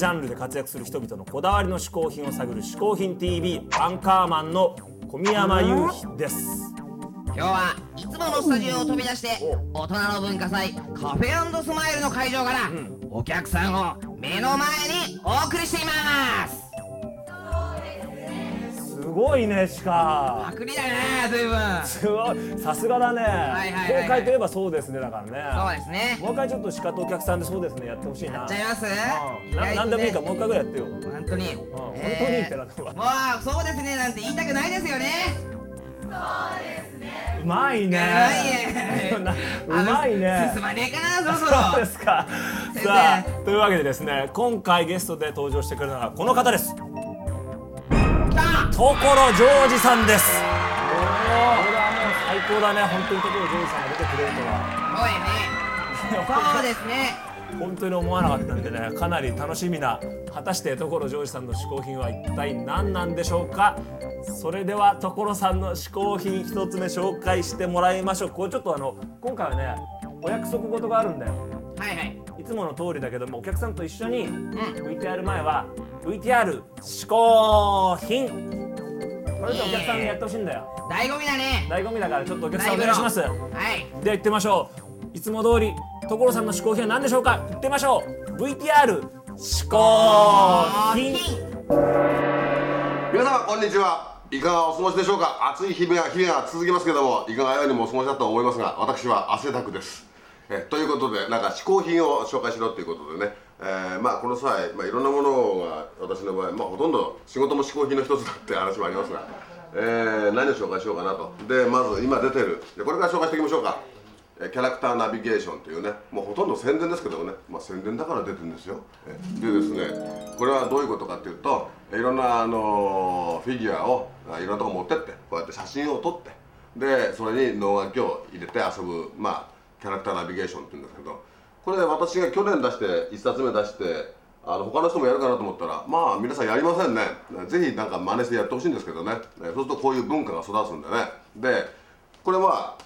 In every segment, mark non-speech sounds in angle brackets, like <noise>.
ジャンルで活躍する人々のこだわりの嗜好品を探る「嗜好品 TV」アンカーマンの小宮山雄飛です。今日はいつものスタジオを飛び出して大人の文化祭カフェスマイルの会場から、お。客さんを目の前にお送りしていますすごいね鹿パクリだね随分。すごい。さすがだね、いはいはいはい。公開といえばそうですねだからね。そうですね。もう一回ちょっと鹿とお客さんでそうですねやってほしいな。やっちゃいます？うん。ななんでもいいからもう一回ぐらいやってよ。本当に、うん本当にってなったわ。もうそうですねなんて言いたくないですよね。うまいね。なうまいね。<laughs> 進まねえかなそろそろ。そうですか。先生。さあというわけでですね今回ゲストで登場してくれるのがこの方です所ジョージさんです。おおこれはもう最高だね。本当に所ジョージさんが出てくれるとは。そうやねそうですね。<laughs> 本当に思わなかったんでねかなり楽しみな果たして所ジョージさんの嗜好品は一体何なんでしょうか。それでは所さんの嗜好品一つ目紹介してもらいましょう。これちょっとあの今回はねお約束事があるんだよ。はいはいいつもの通りだけどもお客さんと一緒にん。VTR 前は VTR 嗜好品。これでお客さんにやってほしいんだよ。醍醐味だね。醍醐味だからちょっとお客さんお願いします。でははい。行ってみましょう。いつも通り所さんの嗜好品は何でしょうか。行ってみましょう。VTR 嗜好品。皆様こんにちは。いかがお過ごしでしょうか。暑い日々が日々が続きますけどもいかがようにもお過ごしだと思いますが私は汗だくですえということでなんか嗜好品を紹介しろということでね、えーまあこの際、まあ、いろんなものが私の場合、まあ、ほとんど仕事も嗜好品の一つだって話もありますが、えー何を紹介しようかなと。でまず今出てるでこれから紹介していきましょうか。えキャラクターナビゲーションというねもうほとんど宣伝ですけどもね、まあ、宣伝だから出てるんですよ。でですねこれはどういうことかっていうといろんな、あのフィギュアをいろんなとこ持ってってこうやって写真を撮ってでそれに能書きを入れて遊ぶまあキャラクターナビゲーションっていうんですけどこれ私が去年出して1冊目出してあの他の人もやるかなと思ったらまあ皆さんやりませんね。ぜひなんか真似してやってほしいんですけどね。そうするとこういう文化が育つんでね。でこれは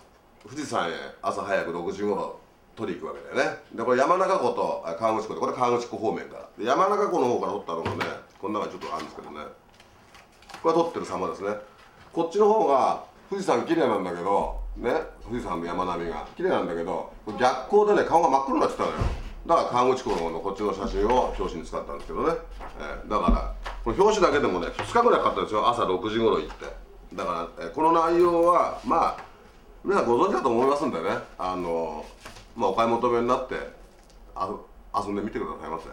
富士山へ朝早く6時頃取り行くわけだよね。でこれ山中湖とあ河口湖でこれ河口湖方面から。で山中湖の方から撮ったのがねこの中にちょっとあるんですけどね。これは撮ってる様ですね。こっちの方が富士山綺麗なんだけどね富士山の山並みが。綺麗なんだけど逆光でね顔が真っ黒になってたのよ。だから河口湖のこっちの写真を表紙に使ったんですけどね、えーだからこの表紙だけでもね2日ぐらいかかったんですよ。朝6時頃行って。だから、えーこの内容はまあ皆さんご存知だと思いますんでね。あのまあお買い求めになってあ遊んでみてくださいませ。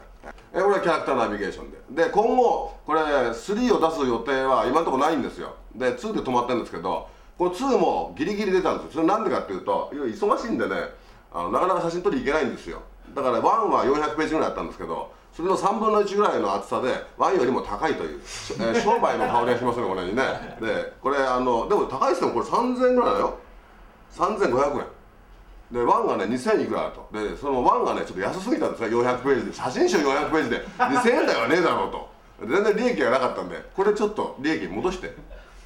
えこれはキャラクターナビゲーションで。で今後これ3を出す予定は今のところないんですよ。で2で止まってるんですけどこの2もギリギリ出たんですよ。それなんでかっていうと忙しいんでねあのなかなか写真撮りに行けないんですよ。だから1は400ページぐらいあったんですけどそれの3分の1ぐらいの厚さで1よりも高いという、えー商売の香りがしますねこれにね。でこれあのでも高いですよ。これ3000円ぐらいだよ。3500円。で one がね2000いくらだと。でその one がねちょっと安すぎたんですね400ページで。写真集400ページで。2000円台はねえだろうと。全然利益がなかったんでこれちょっと利益戻して。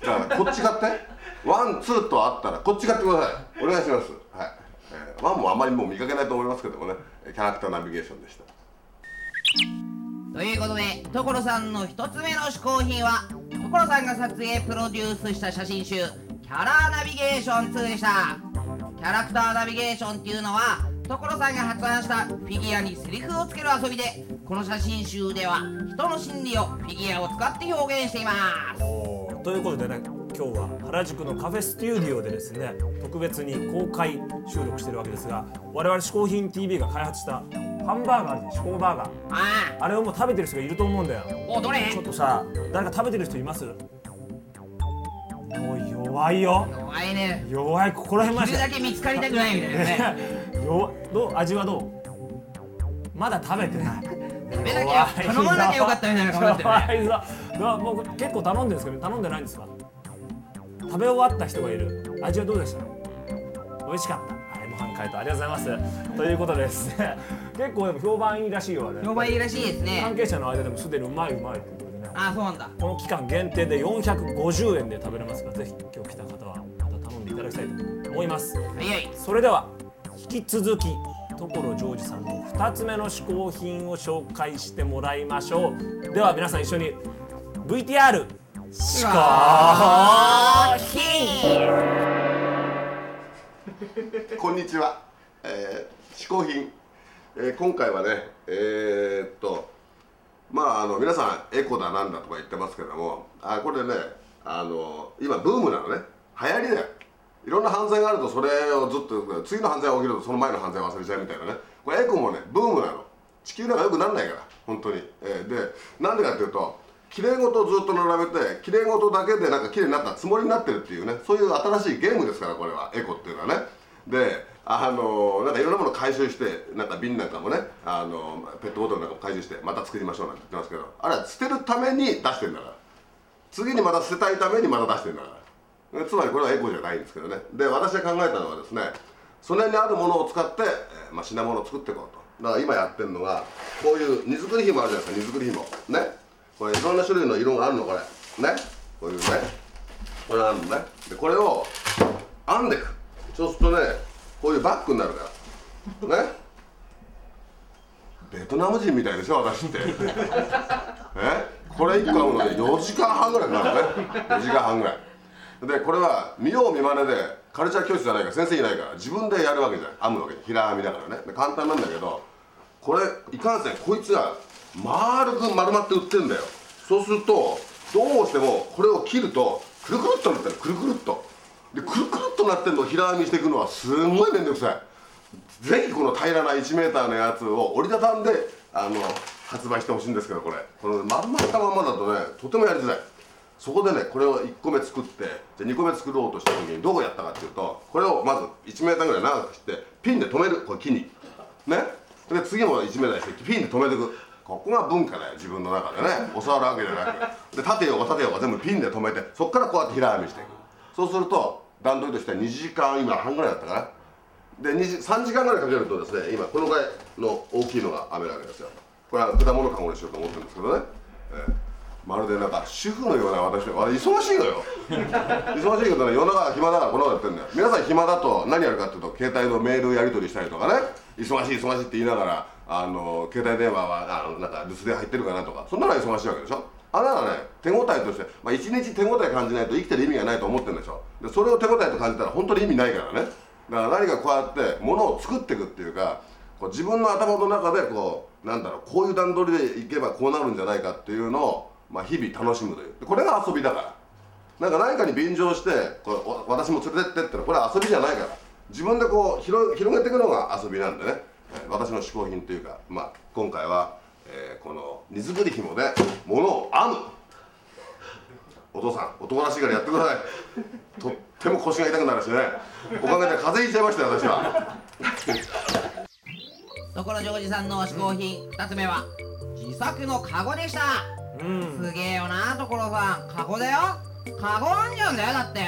だからこっち買って。 one two とあったらこっち買ってください。お願いします。はい、えーワンもあまりもう見かけないと思いますけどもね。キャラクターナビゲーションでした。ということで所さんの一つ目の嗜好品は所さんが撮影プロデュースした写真集「キャラーナビゲーション2」でした。キャラクターナビゲーションっていうのは所さんが発案したフィギュアにセリフをつける遊びでこの写真集では人の心理をフィギュアを使って表現しています。ということでね今日は原宿のカフェステューディオでですね特別に公開収録してるわけですが我々嗜好品 TV が開発したハンバーガーあるじゃん嗜好バーガー。ああれをもう食べてる人がいると思うんだよ。あおどれ？ちょっとさ誰か食べてる人います？もう弱いよ。弱いね。弱い。ここら辺まで。だけ見つかりたくないみたいなね。<laughs> 弱どう？味はどう？まだ食べてない。食べなきゃ頼まなきゃよかったみたいな顔になってるね。弱いぞ。だもう結構頼んでるんですけど頼んでないんですか？食べ終わった人がいる。味はどうでした？美味しかった。はい模範解答ありがとうございます。ということでです。ね <laughs> 結構でも評判いいらしいよね評判いいらしいですね。関係者の間でもすでにうまいうまいってことでね。ああそうなんだ。この期間限定で450円で食べれますからぜひ今日来た方はまた頼んでいただきたいと思います。はい。はいそれでは引き続き所ジョージさんの2つ目の嗜好品を紹介してもらいましょう。では皆さん一緒に VTR 嗜好品こんにちは、えー、嗜好品、えー今回はねえーっとまああの皆さんエコだなんだとか言ってますけどもあこれねあの今ブームなのね。流行りだよ。いろんな犯罪があるとそれをずっと次の犯罪が起きるとその前の犯罪忘れちゃうみたいなね。これエコもねブームなの。地球なんかよくなんないから本当に、えーでなんでかっていうと綺麗事をずっと並べて綺麗事だけでなんか綺麗になったつもりになってるっていうね。そういう新しいゲームですからこれは。エコっていうのはね。であのなんかいろんなもの回収してなんか瓶なんかもねあのペットボトルなんかも回収してまた作りましょうなんて言ってますけどあれは捨てるために出してんだから。次にまた捨てたいためにまた出してんだから。つまりこれはエコじゃないんですけどね。で私が考えたのはですねその辺にあるものを使って、えーまあ、品物を作っていこうと。だから今やってるのがこういう荷造り紐あるじゃないですか荷造り紐。ね。これいろんな種類の色があるのこれ。ね。こういうね。これあるのね。でこれを編んでいく。そうするとねこういうバッグになるから。ね。ベトナム人みたいでしょ私って。<laughs> え？これ1個編むのに4時間半ぐらいかかるね。4時間半ぐらい。でこれは見よう見まねでカルチャー教室じゃないから先生いないから自分でやるわけじゃん。編むわけ。平編みだからね。簡単なんだけどこれいかんせんこいつが丸く丸まって売ってんだよ。そうするとどうしてもこれを切るとくるくるっとなってるくるくるっと。でくるくるっとなってるのを平編みしていくのはすんごい面倒くさい。ぜひこの平らな 1m のやつを折りたたんであの発売してほしいんですけどこれ。この丸まったままだとねとてもやりづらい。そこでねこれを1個目作ってじゃ2個目作ろうとした時にどうやったかっていうとこれをまず 1m ぐらい長くしてピンで留める。これ木にね。で次も 1m にしてピンで留めていく。ここが文化だよ自分の中でね。<laughs> 教わるわけじゃなくで縦横縦横全部ピンで留めてそこからこうやって平編みしていく。そうすると段取りとしては2時間今半ぐらいだったかな。で2時3時間ぐらいかけるとですね今このぐらいの大きいのが編めるわけですよ。これは果物かごにしようと思ってるんですけどね、えーまるでなんか主婦のような私は私忙しいのよ。<laughs> 忙しいけどね夜中暇だからこんなことやってんだよ。皆さん暇だと何やるかっていうと携帯のメールやり取りしたりとかね。忙しい忙しいって言いながらあの携帯電話はあのなんか留守電入ってるかなとか。そんなのは忙しいわけでしょ？あなたはね手応えとして、まあ、一日手応え感じないと生きてる意味がないと思ってるんでしょ。でそれを手応えと感じたら本当に意味ないからね。だから何かこうやってものを作っていくっていうかこう自分の頭の中でこうなんだろうこういう段取りでいけばこうなるんじゃないかっていうのを、まあ、日々楽しむという。これが遊びだから。なんか何かに便乗してこれ私も連れてってってのはこれは遊びじゃないから。自分でこう広広げていくのが遊びなんでね、私の嗜好品というか、まあ、今回は、えーこの荷造り紐で物を編む。お父さん男らしいからやってください。とっても腰が痛くなるしね。おかげで風邪ひいちゃいましたよ私は。<laughs> 所ジョージさんの嗜好品2つ目は自作のカゴでした。うん。すげえよな所さん。カゴだよ。カゴあんじゃんだよだって。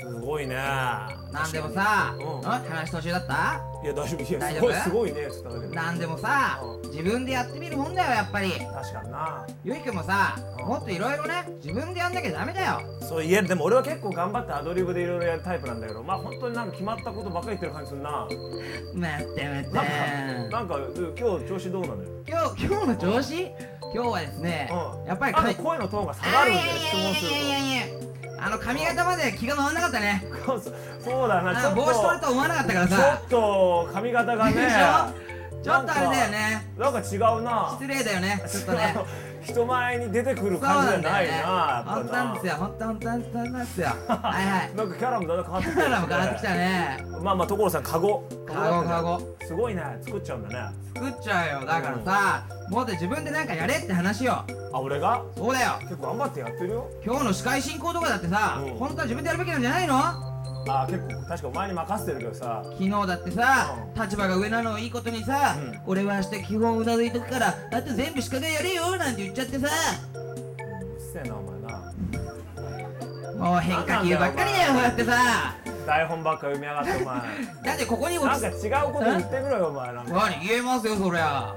すごいねなんでもさ、うん。ん。話途中だった？いや大丈夫。いや大丈夫？すごいすごいねっつっただけでなんでもさう自分でやってみるもんだよやっぱり。確かにな。ゆいくんもさうん。もっといろいろね自分でやんなきゃダメだよ。そういやでも俺は結構頑張ってアドリブでいろいろやるタイプなんだけどまあ本当になんか決まったことばっかり言ってる感じするな。待って待って。なんか今日調子どうなのよ？今日今日の調子？今日はですね、うん。やっぱりかあと声のトーンが下がるんだよ質問するいやいやいやいやいやあの髪型まで気が回んなかったね。とそう。だな。ちょっと帽子取ると思わなかったからちょさっと髪型がねちょっとあれだよね。なんか違うな。失礼だよね。ちょっとね人前に出てくる感じじゃないなやっぱ本当なんですよ。本当本当なんですよ。<laughs> はいはい。なんかキャラもだんだん変わってきカメラも変わってきたね。まあまあ所さんカゴ。カゴカゴすごいね作っちゃうんだね。作っちゃうよ。だからさもっと自分でなんかやれって話よ。あ俺が？そうだよ。結構頑張ってやってるよ。今日の司会進行とかだってさうん。本当は自分でやるべきなんじゃないの？あ結構確かお前に任せてるけどさ。昨日だってさ立場が上なのをいいことにさ、うん。俺は明日基本うなずいとくからあと全部鹿がやれよなんて言っちゃってさ。うっせえなお前な。もう変化球ばっかりだよこうやってさ。台本ばっか読みやがってお前。だってここに落なんちか違うこと言ってみろよお前なんか。何言えますよそりゃ。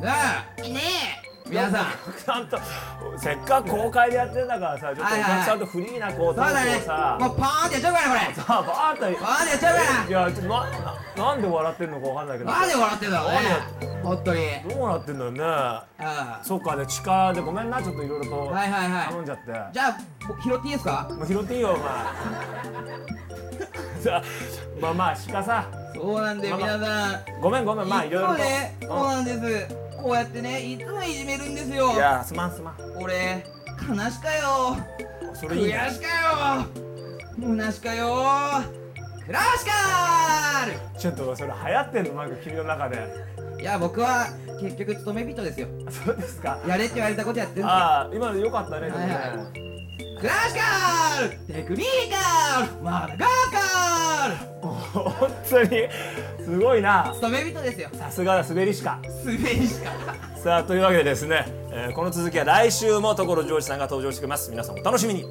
ねえねえ皆さん。ちゃんとせっかく公開でやってんだからさちょっとお客さんとフリーなこうトをさ。もうパーンってやっちゃうからこれ。さあバーッとパーンってやっちゃうから。いやちょっとなななんで笑ってんのかわかんないけどなんで笑ってんだろうね。本当に。どうなってんだよね。あそっかで地下でごめんなちょっといろいろとはいはいはい。頼んじゃって、じゃあぼ拾っていいですか？もう拾っていいよお前。<laughs> さあまあまあ鹿さ。そうなんだよまあ皆さん。ごめんごめんまあいろいろと、ねそうなんですこうやってねいつもいじめるんですよ。いやすまんすまん。俺悲しかよ。それいいね悔しかよ。虚しかよ。クラシカーちょっとそれ流行ってんの？なんか君の中で。ルいや僕は結局勤め人ですよ。そうですか。やれって言われたことやってるんですよ。ああ今のよかったね。でもね、はいはい。クラシカールテクニカルマダガーカ本当にすごいな。ル勤め人ですよ。さすがだ滑りしか。滑りしか。さあというわけでですね、えーこの続きは来週も所ジョージさんが登場してきます。皆さんお楽しみに